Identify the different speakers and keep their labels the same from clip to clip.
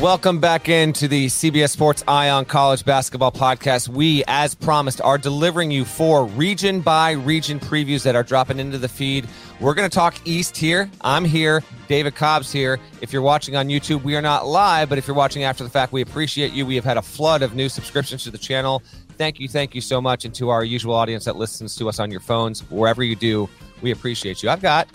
Speaker 1: Welcome back into the CBS Sports Eye on College Basketball Podcast. We, as promised, are delivering you four region by region previews that are dropping into the feed. We're going to talk East here. I'm here. David Cobb's here. If you're watching on YouTube, we are not live, but if you're watching after the fact, we appreciate you. We have had a flood of new subscriptions to the channel. Thank you, thank you so much. And to our usual audience that listens to us on your phones, wherever you do, we appreciate you. I've got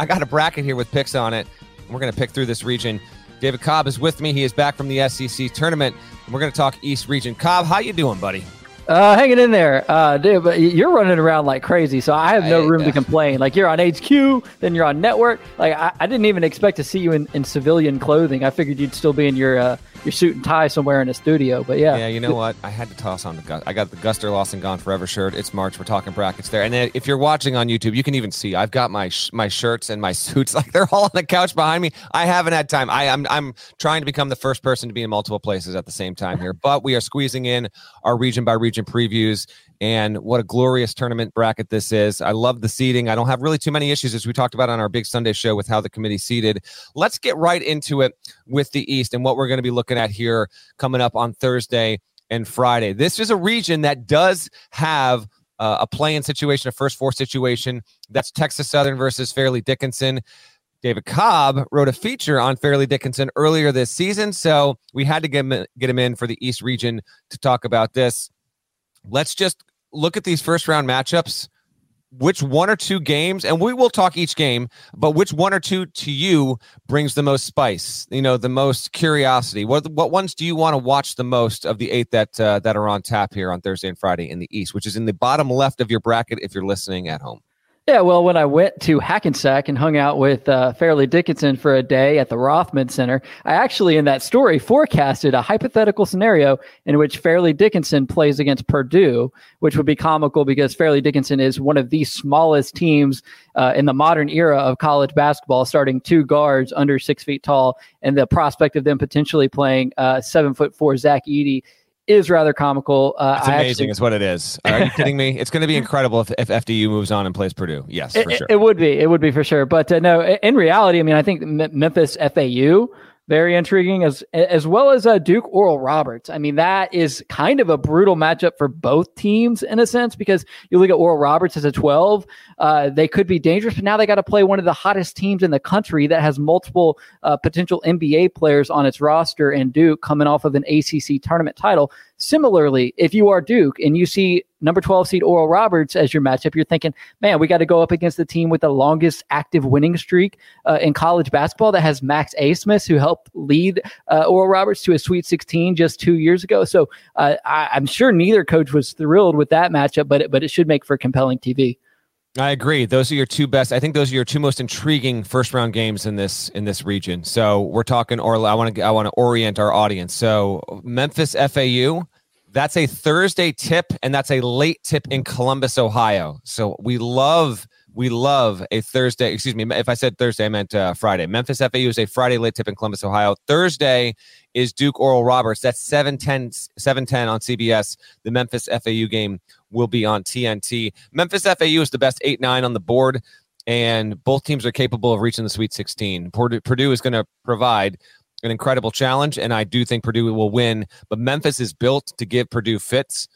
Speaker 1: I got a bracket here with picks on it. We're going to pick through this region. David Cobb is with me. He is back from the SEC tournament. And we're going to talk East Region. Cobb, how you doing, buddy?
Speaker 2: Uh, hanging in there, uh, dude. But you're running around like crazy, so I have no room to complain. Like you're on HQ, then you're on network. Like I, I didn't even expect to see you in, in civilian clothing. I figured you'd still be in your uh, your suit and tie somewhere in a studio. But yeah,
Speaker 1: yeah. You know what? I had to toss on the. I got the Guster Lawson Gone Forever shirt. It's March. We're talking brackets there. And then if you're watching on YouTube, you can even see I've got my sh- my shirts and my suits. Like they're all on the couch behind me. I haven't had time. I, I'm I'm trying to become the first person to be in multiple places at the same time here. But we are squeezing in our region by region previews. And what a glorious tournament bracket this is. I love the seeding. I don't have really too many issues as we talked about on our big Sunday show with how the committee seeded. Let's get right into it with the East and what we're going to be looking at here coming up on Thursday and Friday. This is a region that does have uh, a play-in situation, a first four situation. That's Texas Southern versus Fairleigh Dickinson. David Cobb wrote a feature on Fairleigh Dickinson earlier this season, so we had to get him, get him in for the East region to talk about this. Let's just look at these first round matchups. Which one or two games, and we will talk each game, but which one or two to you brings the most spice? You know, the most curiosity. What what ones do you want to watch the most of the eight that uh, that are on tap here on Thursday and Friday in the East, which is in the bottom left of your bracket if you're listening at home?
Speaker 2: Yeah, well, when I went to Hackensack and hung out with uh, Fairleigh Dickinson for a day at the Rothman Center, I actually, in that story, forecasted a hypothetical scenario in which Fairleigh Dickinson plays against Purdue, which would be comical because Fairleigh Dickinson is one of the smallest teams uh, in the modern era of college basketball, starting two guards under six feet tall, and the prospect of them potentially playing uh, seven foot four Zach Edey is rather comical.
Speaker 1: Uh, it's amazing, actually, is what it is. Are you kidding me? It's going to be incredible if, if FDU moves on and plays Purdue. Yes,
Speaker 2: for
Speaker 1: it, sure.
Speaker 2: It would be. It would be for sure. But uh, no, in reality, I mean, I think Memphis FAU very intriguing as as well as uh, Duke Oral Roberts. I mean, that is kind of a brutal matchup for both teams in a sense because you look at Oral Roberts as a 12, uh, they could be dangerous, but now they got to play one of the hottest teams in the country that has multiple uh, potential NBA players on its roster, and Duke coming off of an ACC tournament title. Similarly, if you are Duke and you see number 12 seed Oral Roberts as your matchup, you're thinking, man, we got to go up against the team with the longest active winning streak uh, in college basketball that has Max Abmas, who helped lead uh, Oral Roberts to a Sweet 16 just two years ago. So uh, I, am sure neither coach was thrilled with that matchup, but it, but it should make for compelling TV.
Speaker 1: I agree. Those are your two best. I think those are your two most intriguing first round games in this in this region. So we're talking, or I want to I want to orient our audience. So Memphis FAU, that's a Thursday tip, and that's a late tip in Columbus, Ohio. So we love We love a Thursday. Excuse me. If I said Thursday, I meant uh, Friday. Memphis FAU is a Friday late tip in Columbus, Ohio. Thursday is Duke Oral Roberts. That's 710, 710 on CBS. The Memphis FAU game will be on TNT. Memphis FAU is the best 8 9 on the board, and both teams are capable of reaching the Sweet 16. Purdue, Purdue is going to provide an incredible challenge, and I do think Purdue will win. But Memphis is built to give Purdue fits.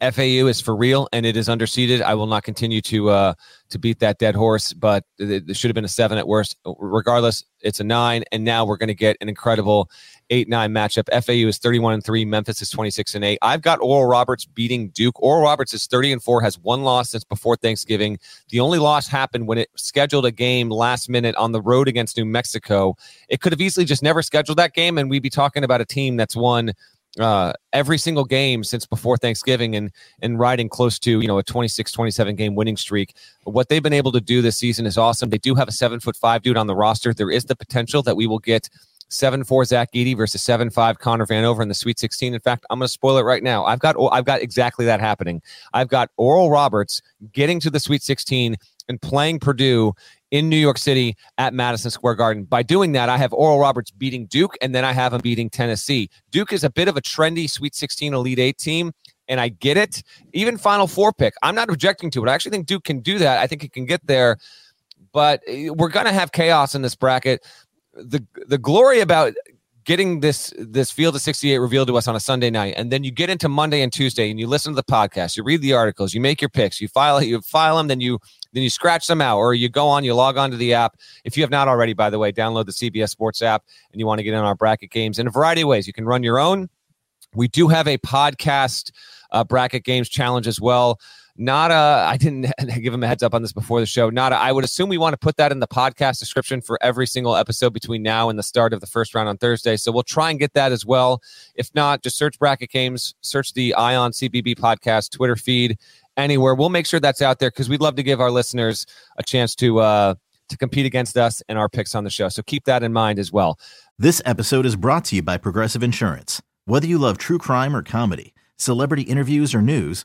Speaker 1: FAU is for real, and it is underseeded. I will not continue to uh, to beat that dead horse, but it, it should have been a seven at worst. Regardless, it's a nine, and now we're going to get an incredible eight nine matchup. FAU is thirty one and three. Memphis is twenty six and eight. I've got Oral Roberts beating Duke. Oral Roberts is thirty and four, has one loss since before Thanksgiving. The only loss happened when it scheduled a game last minute on the road against New Mexico. It could have easily just never scheduled that game, and we'd be talking about a team that's won uh, every single game since before Thanksgiving and and riding close to you know a 26 27 game winning streak. What they've been able to do this season is awesome. They do have a seven foot five dude on the roster. There is the potential that we will get seven four Zach Edey versus seven five Connor Vanover in the Sweet 16. In fact, I'm going to spoil it right now. I've got I've got exactly that happening. I've got Oral Roberts getting to the Sweet 16 and playing Purdue in New York City at Madison Square Garden. By doing that, I have Oral Roberts beating Duke, and then I have him beating Tennessee. Duke is a bit of a trendy Sweet 16 Elite Eight team. And I get it. Even Final Four pick. I'm not objecting to it. I actually think Duke can do that. I think it can get there. But eh, we're going to have chaos in this bracket. The the glory about getting this this field of 68 revealed to us on a Sunday night, and then you get into Monday and Tuesday, and you listen to the podcast, you read the articles, you make your picks, you file you file them, then you then you scratch them out, or you go on, you log on to the app. If you have not already, by the way, download the CBS Sports app, and you want to get in our bracket games in a variety of ways. You can run your own. We do have a podcast uh, bracket games challenge as well. Not a, I didn't give him a heads up on this before the show. Not I would assume we want to put that in the podcast description for every single episode between now and the start of the first round on Thursday. So we'll try and get that as well. If not, just search Bracket Games, search the Eye on CBB podcast Twitter feed anywhere. We'll make sure that's out there because we'd love to give our listeners a chance to, uh, to compete against us and our picks on the show. So keep that in mind as well.
Speaker 3: This episode is brought to you by Progressive Insurance. Whether you love true crime or comedy, celebrity interviews or news,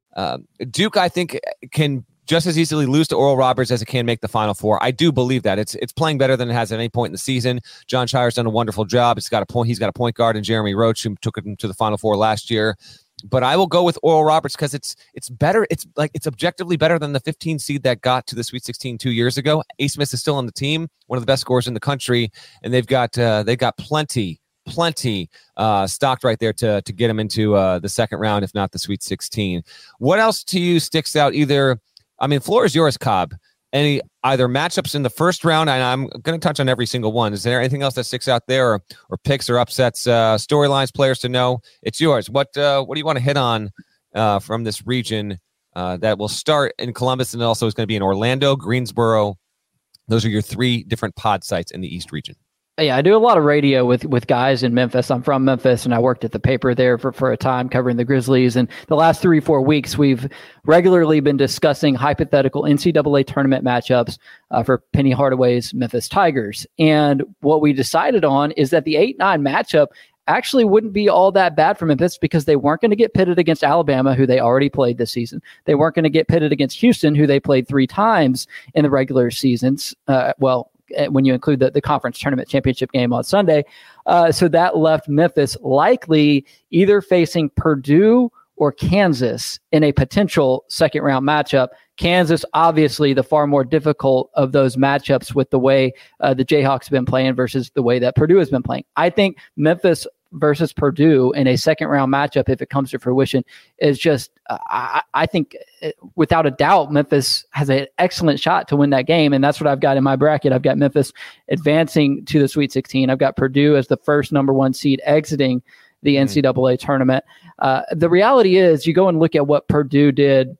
Speaker 1: Uh, Duke, I think, can just as easily lose to Oral Roberts as it can make the Final Four. I do believe that it's it's playing better than it has at any point in the season. Jon Scheyer's done a wonderful job. He's got a point. He's got a point guard in Jeremy Roach who took him to the Final Four last year. But I will go with Oral Roberts because it's it's better. It's like it's objectively better than the 15 seed that got to the Sweet 16 two years ago. Abmas is still on the team, one of the best scorers in the country, and they've got uh, they've got plenty plenty uh, stocked right there to to get them into uh, the second round, if not the Sweet 16. What else to you sticks out? Either, I mean, floor is yours, Cobb. Any either matchups in the first round, and I'm going to touch on every single one. Is there anything else that sticks out there, or, or picks or upsets, uh, storylines, players to know? It's yours. What uh, what do you want to hit on uh, from this region uh, that will start in Columbus and also is going to be in Orlando, Greensboro? Those are your three different pod sites in the East region.
Speaker 2: Yeah, I do a lot of radio with with guys in Memphis. I'm from Memphis, and I worked at the paper there for, for a time covering the Grizzlies. And the last three four weeks, we've regularly been discussing hypothetical NCAA tournament matchups uh, for Penny Hardaway's Memphis Tigers. And what we decided on is that the eight nine matchup actually wouldn't be all that bad for Memphis because they weren't going to get pitted against Alabama, who they already played this season. They weren't going to get pitted against Houston, who they played three times in the regular seasons. Uh, well, when you include the, the conference tournament championship game on Sunday. Uh, so that left Memphis likely either facing Purdue or Kansas in a potential second round matchup. Kansas, obviously, the far more difficult of those matchups with the way uh, the Jayhawks have been playing versus the way that Purdue has been playing. I think Memphis versus Purdue in a second round matchup, if it comes to fruition, is just, uh, I, I, think uh, without a doubt, Memphis has an excellent shot to win that game. And that's what I've got in my bracket. I've got Memphis advancing to the Sweet 16. I've got Purdue as the first number one seed exiting the mm-hmm. NCAA tournament. Uh, the reality is, you go and look at what Purdue did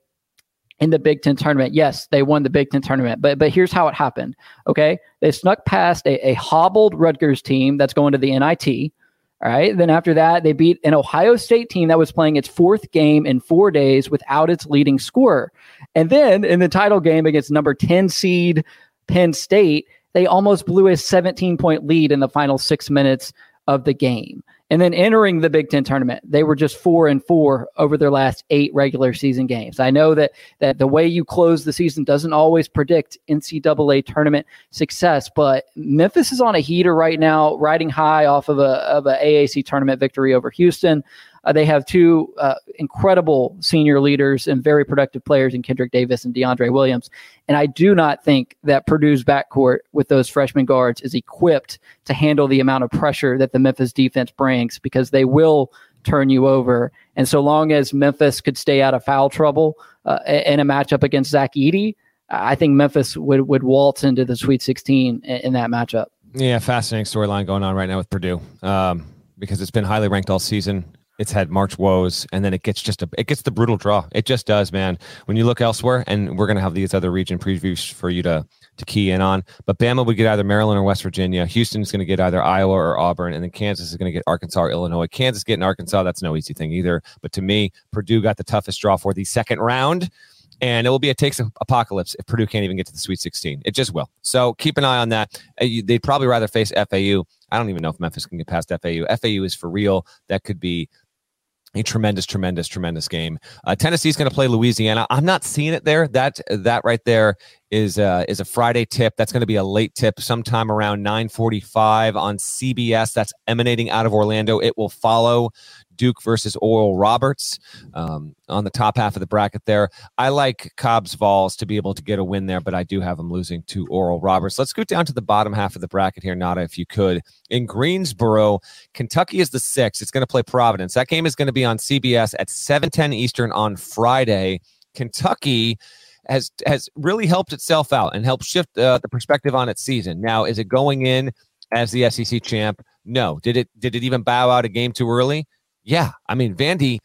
Speaker 2: in the Big Ten tournament. Yes, they won the Big Ten tournament, but but here's how it happened. Okay, they snuck past a, a hobbled Rutgers team that's going to the NIT. All right. Then after that, they beat an Ohio State team that was playing its fourth game in four days without its leading scorer. And then in the title game against number 10 seed Penn State, they almost blew a 17 point lead in the final six minutes of the game. And then entering the Big Ten tournament, they were just four and four over their last eight regular season games. I know that that the way you close the season doesn't always predict NCAA tournament success, but Memphis is on a heater right now, riding high off of a of a AAC tournament victory over Houston. Uh, they have two uh, incredible senior leaders and very productive players in Kendrick Davis and DeAndre Williams. And I do not think that Purdue's backcourt with those freshman guards is equipped to handle the amount of pressure that the Memphis defense brings because they will turn you over. And so long as Memphis could stay out of foul trouble uh, in a matchup against Zach Edey, I think Memphis would, would waltz into the Sweet 16 in, in that matchup.
Speaker 1: Yeah, fascinating storyline going on right now with Purdue um, because it's been highly ranked all season it's had March woes, and then it gets just a it gets the brutal draw. It just does, man. When you look elsewhere, and we're gonna have these other region previews for you to to key in on. But Bama would get either Maryland or West Virginia. Houston's going to get either Iowa or Auburn, and then Kansas is going to get Arkansas or Illinois. Kansas getting Arkansas, that's no easy thing either. But to me, Purdue got the toughest draw for the second round. And it will be a takes apocalypse if Purdue can't even get to the Sweet 16. It just will. So keep an eye on that. Uh, they'd probably rather face FAU. I don't even know if Memphis can get past FAU. FAU is for real. That could be a tremendous, tremendous, tremendous game. Uh, Tennessee's going to play Louisiana. I'm not seeing it there. That that right there is uh, is a Friday tip. That's going to be a late tip, sometime around 9:45 on CBS. That's emanating out of Orlando. It will follow Duke versus Oral Roberts um, on the top half of the bracket there. I like Cobb's Vols to be able to get a win there, but I do have them losing to Oral Roberts. Let's go down to the bottom half of the bracket here, Nada, if you could. In Greensboro, Kentucky is the six. It's going to play Providence. That game is going to be on CBS at 7:10 Eastern on Friday. Kentucky has has really helped itself out and helped shift uh, the perspective on its season. Now, is it going in as the SEC champ? No. Did it did it even bow out a game too early? Yeah, I mean Vandy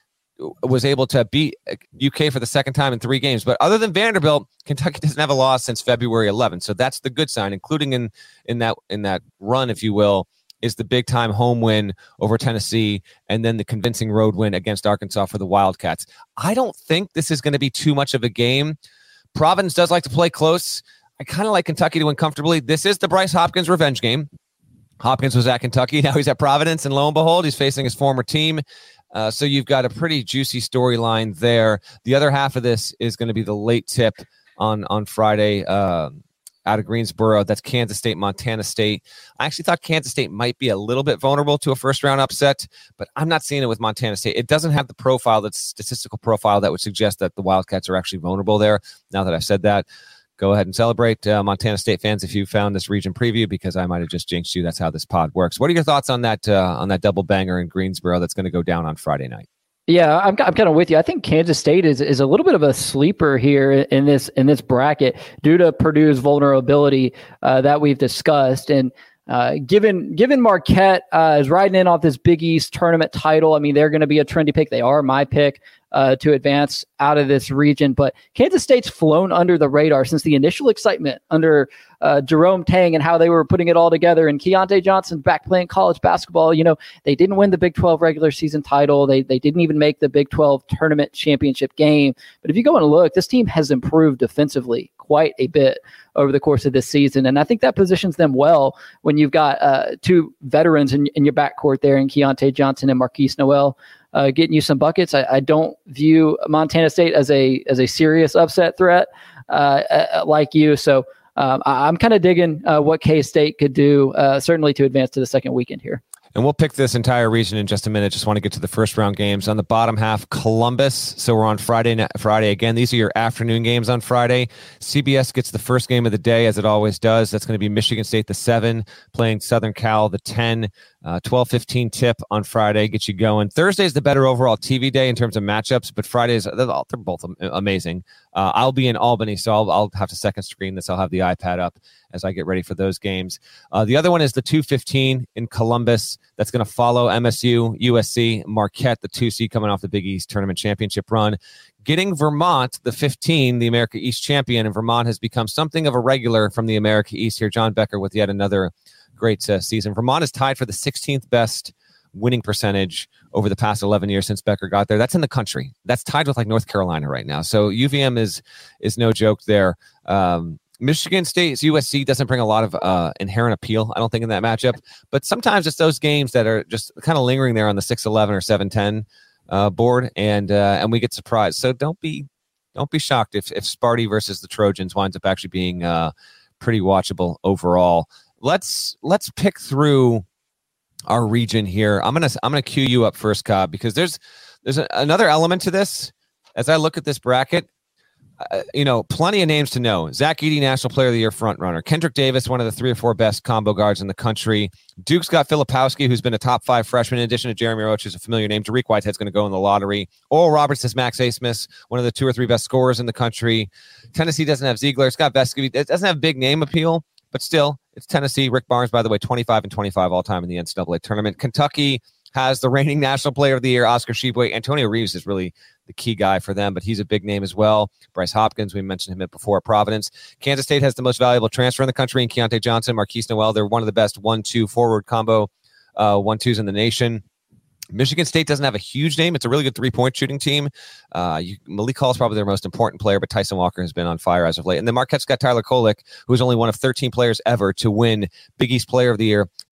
Speaker 1: was able to beat UK uh, for the second time in three games. But other than Vanderbilt, Kentucky doesn't have a loss since February 11th. So that's the good sign, including in in that in that run, if you will, is the big time home win over Tennessee and then the convincing road win against Arkansas for the Wildcats. I don't think this is going to be too much of a game. Providence does like to play close. I kind of like Kentucky to win comfortably. This is the Bryce Hopkins revenge game. Hopkins was at Kentucky. Now he's at Providence, and lo and behold, he's facing his former team. Uh, so you've got a pretty juicy storyline there. The other half of this is going to be the late tip on on Friday uh, out of Greensboro. That's Kansas State, Montana State. I actually thought Kansas State might be a little bit vulnerable to a first round upset, but I'm not seeing it with Montana State. It doesn't have the profile, that statistical profile that would suggest that the Wildcats are actually vulnerable there. Now that I've said that go ahead and celebrate uh, Montana State fans if you found this region preview because I might have just jinxed you. That's how this pod works. What are your thoughts on that uh, on that double banger in Greensboro that's going to go down on Friday night?
Speaker 2: Yeah, I'm, I'm kind of with you. I think Kansas State is, is a little bit of a sleeper here in this in this bracket due to Purdue's vulnerability uh, that we've discussed. And uh, given given Marquette uh, is riding in off this Big East tournament title, I mean they're going to be a trendy pick. They are my pick uh, to advance out of this region. But Kansas State's flown under the radar since the initial excitement under uh, Jerome Tang and how they were putting it all together. And Keyontae Johnson back playing college basketball. You know, they didn't win the Big 12 regular season title. They they didn't even make the Big 12 tournament championship game. But if you go and look, this team has improved defensively quite a bit over the course of this season. And I think that positions them well when you've got uh, two veterans in, in your backcourt there in Keyontae Johnson and Markquis Nowell. uh, getting you some buckets. I, I, don't view Montana State as a as a serious upset threat uh, uh like you. So um, I, am kind of digging uh, what K State could do, uh, certainly to advance to the second weekend here.
Speaker 1: And we'll pick this entire region in just a minute. Just want to get to the first round games. On the bottom half, Columbus. So we're on Friday. Friday again. These are your afternoon games on Friday. CBS gets the first game of the day, as it always does. That's going to be Michigan State, the seven, playing Southern Cal, the 10. Uh, 12 15 tip on Friday, get you going. Thursday is the better overall TV day in terms of matchups, but Fridays, they're, they're both amazing. Uh, I'll be in Albany, so I'll, I'll have to second screen this. I'll have the iPad up as I get ready for those games. Uh, the other one is the 215 in Columbus. That's going to follow MSU, USC, Marquette, the 2C coming off the Big East Tournament Championship run. Getting Vermont, the 15, the America East champion, and Vermont has become something of a regular from the America East here. John Becker with yet another great uh, season. Vermont is tied for the 16th best winning percentage over the past 11 years since Becker got there. That's in the country. That's tied with like North Carolina right now. So UVM is is no joke there. Um, Michigan State's USC doesn't bring a lot of uh, inherent appeal, I don't think, in that matchup. But sometimes it's those games that are just kind of lingering there on the 6 11 or 7 10 uh, board, and uh, and we get surprised. So don't be don't be shocked if, if Sparty versus the Trojans winds up actually being uh, pretty watchable overall. Let's let's pick through our region here. I'm gonna I'm gonna cue you up first, Cobb, because there's there's a, another element to this. As I look at this bracket, uh, you know, plenty of names to know. Zach Edey, National Player of the Year front runner. Kendrick Davis, one of the three or four best combo guards in the country. Duke's got Filipowski, who's been a top five freshman, in addition to Jeremy Roach, who's a familiar name. Dariq Whitehead's going to go in the lottery. Oral Roberts is Max Abmas, one of the two or three best scorers in the country. Tennessee doesn't have Zeigler. Scott Vescovi. It doesn't have big name appeal, but still, it's Tennessee. Rick Barnes, by the way, 25 and 25 all time in the NCAA tournament. Kentucky has the reigning National Player of the Year, Oscar Tshiebwe. Antonio Reeves is really the key guy for them, but he's a big name as well. Bryce Hopkins, we mentioned him before, Providence. Kansas State has the most valuable transfer in the country in Keyontae Johnson, Markquis Nowell. They're one of the best one-two forward combo uh, one-twos in the nation. Michigan State doesn't have a huge name. It's a really good three point shooting team. Uh, you, Malik Hall is probably their most important player, but Tyson Walker has been on fire as of late. And then Marquette's got Tyler Kolek, who is only one of 13 players ever to win Big East Player of the Year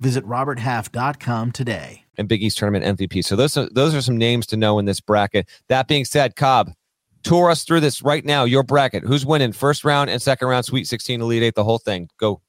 Speaker 3: Visit roberthalf.com today.
Speaker 1: And Big East tournament MVP. So those are, those are some names to know in this bracket. That being said, Cobb, tour us through this right now. Your bracket. Who's winning first round and second round, Sweet 16, Elite Eight, the whole thing? Go.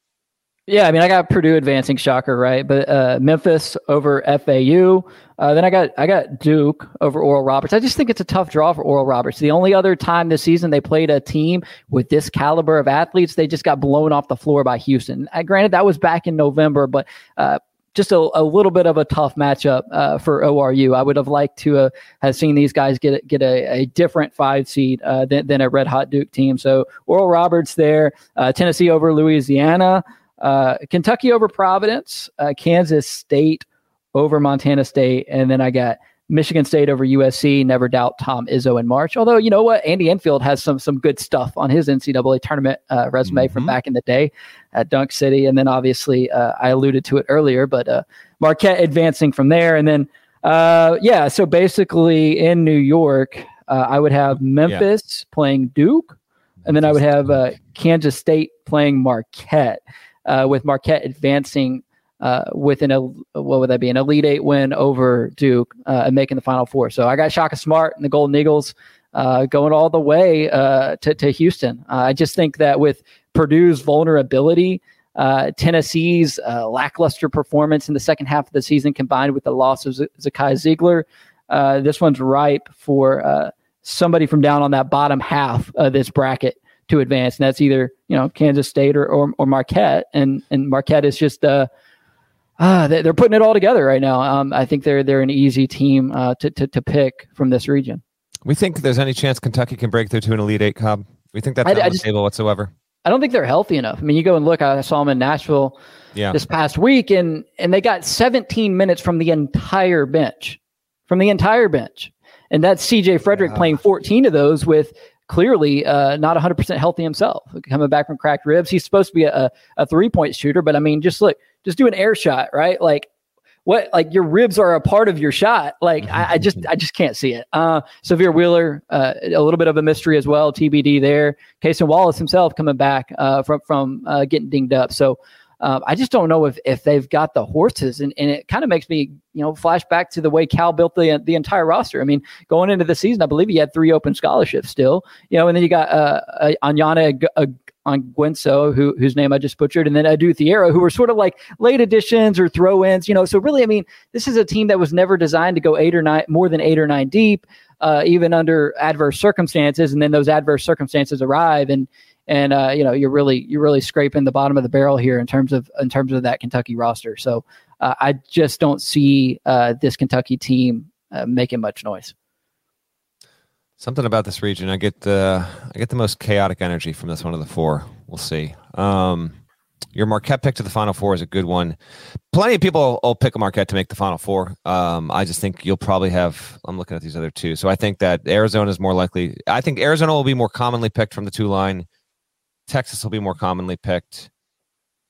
Speaker 2: Yeah, I mean, I got Purdue advancing, shocker, right? But uh, Memphis over FAU. Uh, then I got I got Duke over Oral Roberts. I just think it's a tough draw for Oral Roberts. The only other time this season they played a team with this caliber of athletes, they just got blown off the floor by Houston. Uh, granted, that was back in November, but uh, just a, a, little bit of a tough matchup uh, for ORU. I would have liked to uh, have seen these guys get get a, a different five seed uh, than, than, a red hot Duke team. So Oral Roberts there, uh, Tennessee over Louisiana. Uh, Kentucky over Providence, uh, Kansas State over Montana State, and then I got Michigan State over USC. Never doubt Tom Izzo in March. Although you know what, Andy Enfield has some some good stuff on his NCAA tournament uh, resume mm-hmm. from back in the day at Dunk City, and then obviously uh, I alluded to it earlier, but uh, Marquette advancing from there, and then uh, yeah. So basically, in New York, uh, I would have Memphis yeah. playing Duke, and then I would have uh, Kansas State playing Marquette uh, with Marquette advancing uh, with an what would that be an Elite Eight win over Duke uh, and making the Final Four. So I got Shaka Smart and the Golden Eagles uh, going all the way uh, to, to Houston. Uh, I just think that with Purdue's vulnerability. Uh, Tennessee's lackluster performance in the second half of the season, combined with the loss of Z- Zakai Zeigler, this one's ripe for somebody from down on that bottom half of this bracket to advance, and that's either you know Kansas State or or, or Marquette, and and Marquette is just uh, uh, they're putting it all together right now. Um, I think they're they're an easy team uh, to, to to pick from this region.
Speaker 1: We think there's any chance Kentucky can break through to an Elite Eight, Cobb. We think that's
Speaker 2: I-
Speaker 1: not
Speaker 2: I just-
Speaker 1: table whatsoever.
Speaker 2: I don't think they're healthy enough. I mean, you go and look. I saw them in Nashville
Speaker 1: Yeah.
Speaker 2: this past week, and and they got 17 minutes from the entire bench, from the entire bench, and that's C.J. Fredrick playing 14 of those with clearly uh, not 100 percent healthy himself, coming back from cracked ribs. He's supposed to be a, a three point shooter, but I mean, just look, just do an air shot, right? Like what like your ribs are a part of your shot. Like I, I just I just can't see it. Uh Sahvir Wheeler, uh, a little bit of a mystery as well. TBD there. Cason Wallace himself coming back uh, from from uh, getting dinged up. So um, I just don't know if if they've got the horses, and, and it kind of makes me you know flash back to the way Cal built the the entire roster. I mean, going into the season, I believe he had three open scholarships still. You know, and then you got uh, uh Anyana. Uh, on Gwenso, who whose name I just butchered, and then Adou Thiero, who were sort of like late additions or throw-ins, you know. So really, I mean, this is a team that was never designed to go eight or nine, more than eight or nine deep, uh, even under adverse circumstances. And then those adverse circumstances arrive, and and uh, you know you're really you're really scraping the bottom of the barrel here in terms of in terms of that Kentucky roster. So uh, I just don't see uh, this Kentucky team uh, making much noise.
Speaker 1: Something about this region, I get the I get the most chaotic energy from this one of the four. We'll see. Um, your Marquette pick to the Final Four is a good one. Plenty of people will pick a Marquette to make the Final Four. Um, I just think you'll probably have. I'm looking at these other two, so I think that Arizona is more likely. I think Arizona will be more commonly picked from the two line. Texas will be more commonly picked.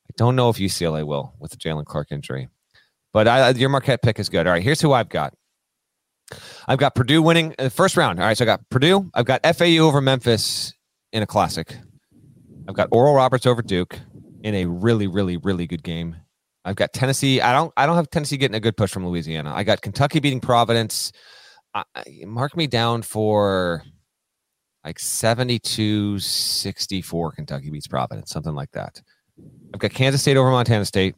Speaker 1: I don't know if UCLA will with the Jaylen Clark injury, but I, your Marquette pick is good. All right, here's who I've got. I've got Purdue winning the first round. All right, so I got Purdue. I've got FAU over Memphis in a classic. I've got Oral Roberts over Duke in a really, really, really good game. I've got Tennessee. I don't. I don't have Tennessee getting a good push from Louisiana. I got Kentucky beating Providence. I, mark me down for like 72 64 Kentucky beats Providence, something like that. I've got Kansas State over Montana State.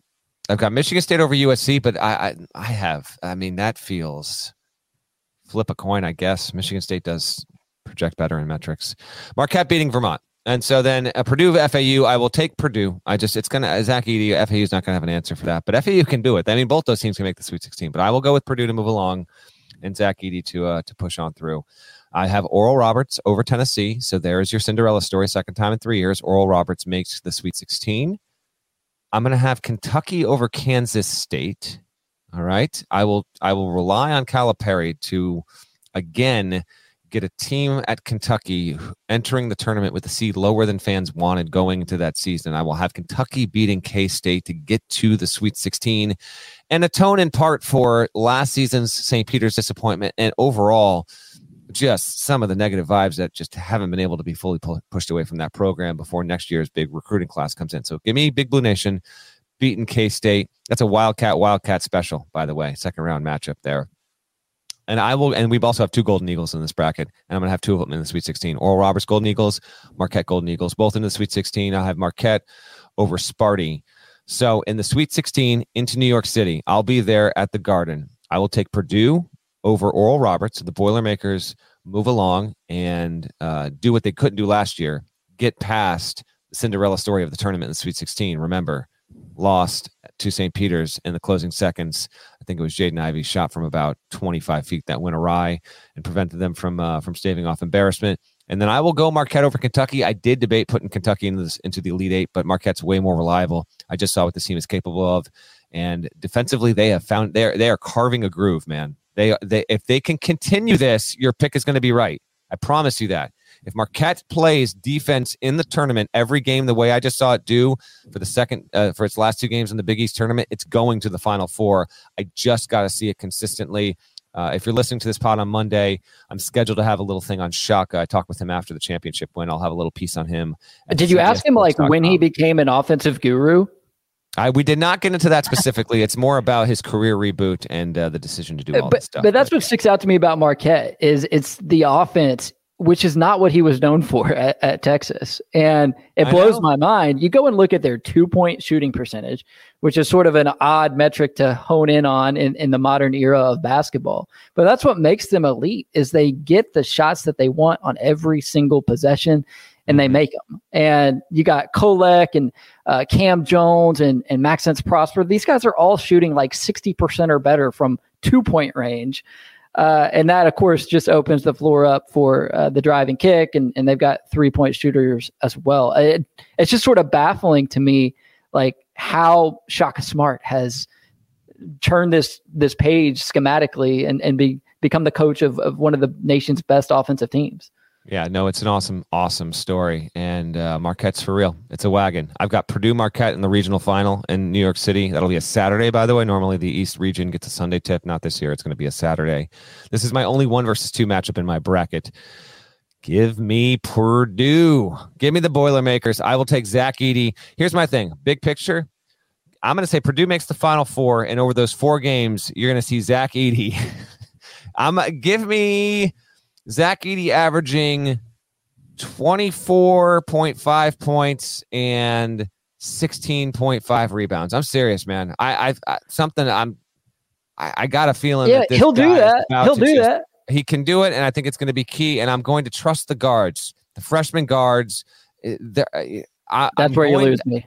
Speaker 1: I've got Michigan State over USC, but I, I, I have. I mean, that feels flip a coin, I guess. Michigan State does project better in metrics. Marquette beating Vermont. And so then uh, Purdue FAU, I will take Purdue. I just it's gonna Zach Edey, FAU is not gonna have an answer for that, but FAU can do it. I mean, both those teams can make the Sweet 16, but I will go with Purdue to move along, and Zach Edey to uh, to push on through. I have Oral Roberts over Tennessee, so there's your Cinderella story. Second time in three years, Oral Roberts makes the Sweet 16. I'm gonna have Kentucky over Kansas State. All right, I will I will rely on Calipari to again get a team at Kentucky entering the tournament with a seed lower than fans wanted going into that season. I will have Kentucky beating K State to get to the Sweet 16 and atone in part for last season's St. Peter's disappointment and overall just some of the negative vibes that just haven't been able to be fully pu- pushed away from that program before next year's big recruiting class comes in. So give me Big Blue Nation beating K State. That's a Wildcat Wildcat special, by the way, second round matchup there. And I will, and we also have two Golden Eagles in this bracket, and I'm going to have two of them in the Sweet 16. Oral Roberts Golden Eagles, Marquette Golden Eagles, both in the Sweet 16. I'll have Marquette over Sparty. So in the Sweet 16 into New York City, I'll be there at the Garden. I will take Purdue over Oral Roberts. The Boilermakers move along and uh, do what they couldn't do last year get past the Cinderella story of the tournament in Sweet 16. Remember, lost to St. Peter's in the closing seconds. I think it was Jaden Ivey shot from about 25 feet that went awry and prevented them from uh, from staving off embarrassment. And then I will go Marquette over Kentucky. I did debate putting Kentucky into this, into the Elite Eight, but Marquette's way more reliable. I just saw what this team is capable of, and defensively they have found they they are carving a groove, man. They they if they can continue this, your pick is going to be right. I promise you that. If Marquette plays defense in the tournament every game the way I just saw it do for the second uh, for its last two games in the Big East tournament, it's going to the Final Four. I just got to see it consistently. Uh, if you're listening to this pod on Monday, I'm scheduled to have a little thing on Shaka. I talked with him after the championship win. I'll have a little piece on him.
Speaker 2: Did you ask him like when he became an offensive guru?
Speaker 1: I, we did not get into that specifically. it's more about his career reboot and uh, the decision to do all
Speaker 2: but
Speaker 1: this stuff.
Speaker 2: but that's what sticks out to me about Marquette is it's the offense, which is not what he was known for at, at Texas, and it
Speaker 1: I
Speaker 2: blows
Speaker 1: know.
Speaker 2: my mind. You go and look at their two point shooting percentage, which is sort of an odd metric to hone in on in, in the modern era of basketball. But that's what makes them elite is they get the shots that they want on every single possession. And they make them. And you got Kolek and uh, Cam Jones and, and Maxence Prosper. These guys are all shooting like 60% or better from two point range. Uh, and that, of course, just opens the floor up for uh, the driving kick, and, and they've got three point shooters as well. It, it's just sort of baffling to me, like how Shaka Smart has turned this this page schematically and and be become the coach of, of one of the nation's best offensive teams.
Speaker 1: Yeah, no, it's an awesome, awesome story. And uh, Marquette's for real. It's a wagon. I've got Purdue Marquette in the regional final in New York City. That'll be a Saturday, by the way. Normally the East region gets a Sunday tip. Not this year. It's going to be a Saturday. This is my only one versus two matchup in my bracket. Give me Purdue. Give me the Boilermakers. I will take Zach Edey. Here's my thing big picture. I'm going to say Purdue makes the final four. And over those four games, you're going to see Zach Edey. I'm give me Zach Edey averaging 24.5 points and 16.5 rebounds. I'm serious, man. I, I, I something I'm, I, I, got a feeling.
Speaker 2: Yeah,
Speaker 1: that
Speaker 2: he'll do that. He'll do just, that.
Speaker 1: He can do it, and I think it's going to be key. And I'm going to trust the guards, the freshman guards. Eh,
Speaker 2: eh, I, That's I'm where you lose me.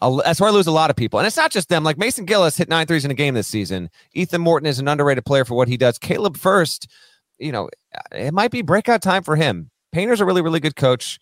Speaker 1: That's where I lose a lot of people. And it's not just them. Like Mason Gillis hit nine threes in a game this season. Ethan Morton is an underrated player for what he does. Caleb Furst you know, it might be breakout time for him. Painter's a really, really good coach.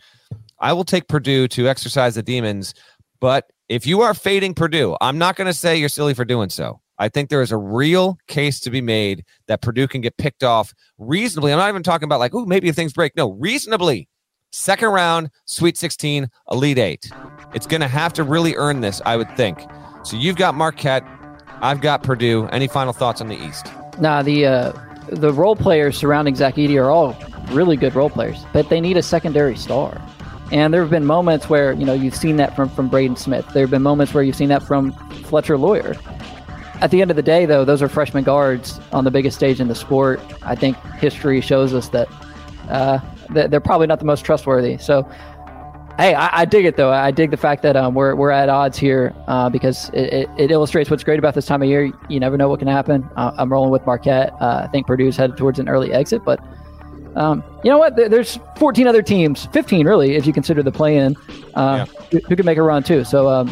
Speaker 1: I will take Purdue to exercise the demons. But if you are fading Purdue, I'm not going to say you're silly for doing so. I think there is a real case to be made that Purdue can get picked off reasonably. I'm not even talking about like, oh, maybe things break. No, reasonably. Second round, Sweet 16, Elite Eight. It's going to have to really earn this, I would think. So you've got Marquette. I've got Purdue. Any final thoughts on the East?
Speaker 2: Nah, the uh, the role players surrounding Zach Edey are all really good role players, but they need a secondary star. And there have been moments where, you know, you've seen that from, from Braden Smith. There have been moments where you've seen that from Fletcher Loyer. At the end of the day, though, those are freshman guards on the biggest stage in the sport. I think history shows us that uh, they're probably not the most trustworthy. So Hey, I, I, dig it though. I dig the fact that um, we're we're at odds here uh, because it, it, it, illustrates what's great about this time of year. You never know what can happen. Uh, I'm rolling with Marquette. Uh, I think Purdue's headed towards an early exit, but um, you know what? There's 14 other teams, 15 really, if you consider the play-in, uh, yeah. who, who can make a run too. So um,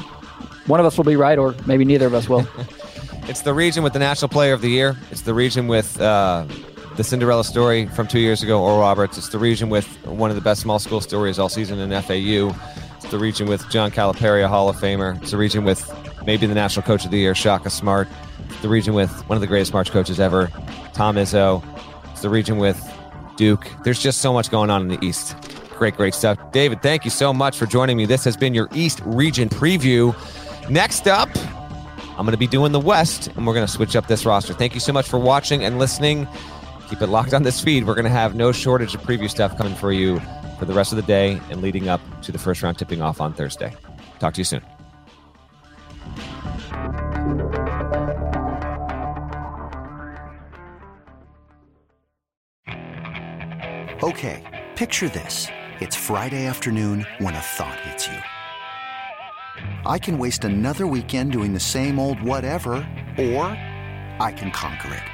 Speaker 2: one of us will be right, or maybe neither of us will.
Speaker 1: it's the region with the National Player of the Year. It's the region with uh, the Cinderella story from two years ago, Oral Roberts. It's the region with one of the best small school stories all season in FAU. It's the region with John Calipari, a Hall of Famer. It's the region with maybe the National Coach of the Year, Shaka Smart. It's the region with one of the greatest March coaches ever, Tom Izzo. It's the region with Duke. There's just so much going on in the East. Great, great stuff. David, thank you so much for joining me. This has been your East Region preview. Next up, I'm going to be doing the West, and we're going to switch up this roster. Thank you so much for watching and listening. Keep it locked on this feed. We're going to have no shortage of preview stuff coming for you for the rest of the day and leading up to the first round tipping off on Thursday. Talk to you soon.
Speaker 4: Okay, picture this. It's Friday afternoon when a thought hits you. I can waste another weekend doing the same old whatever, or I can conquer it.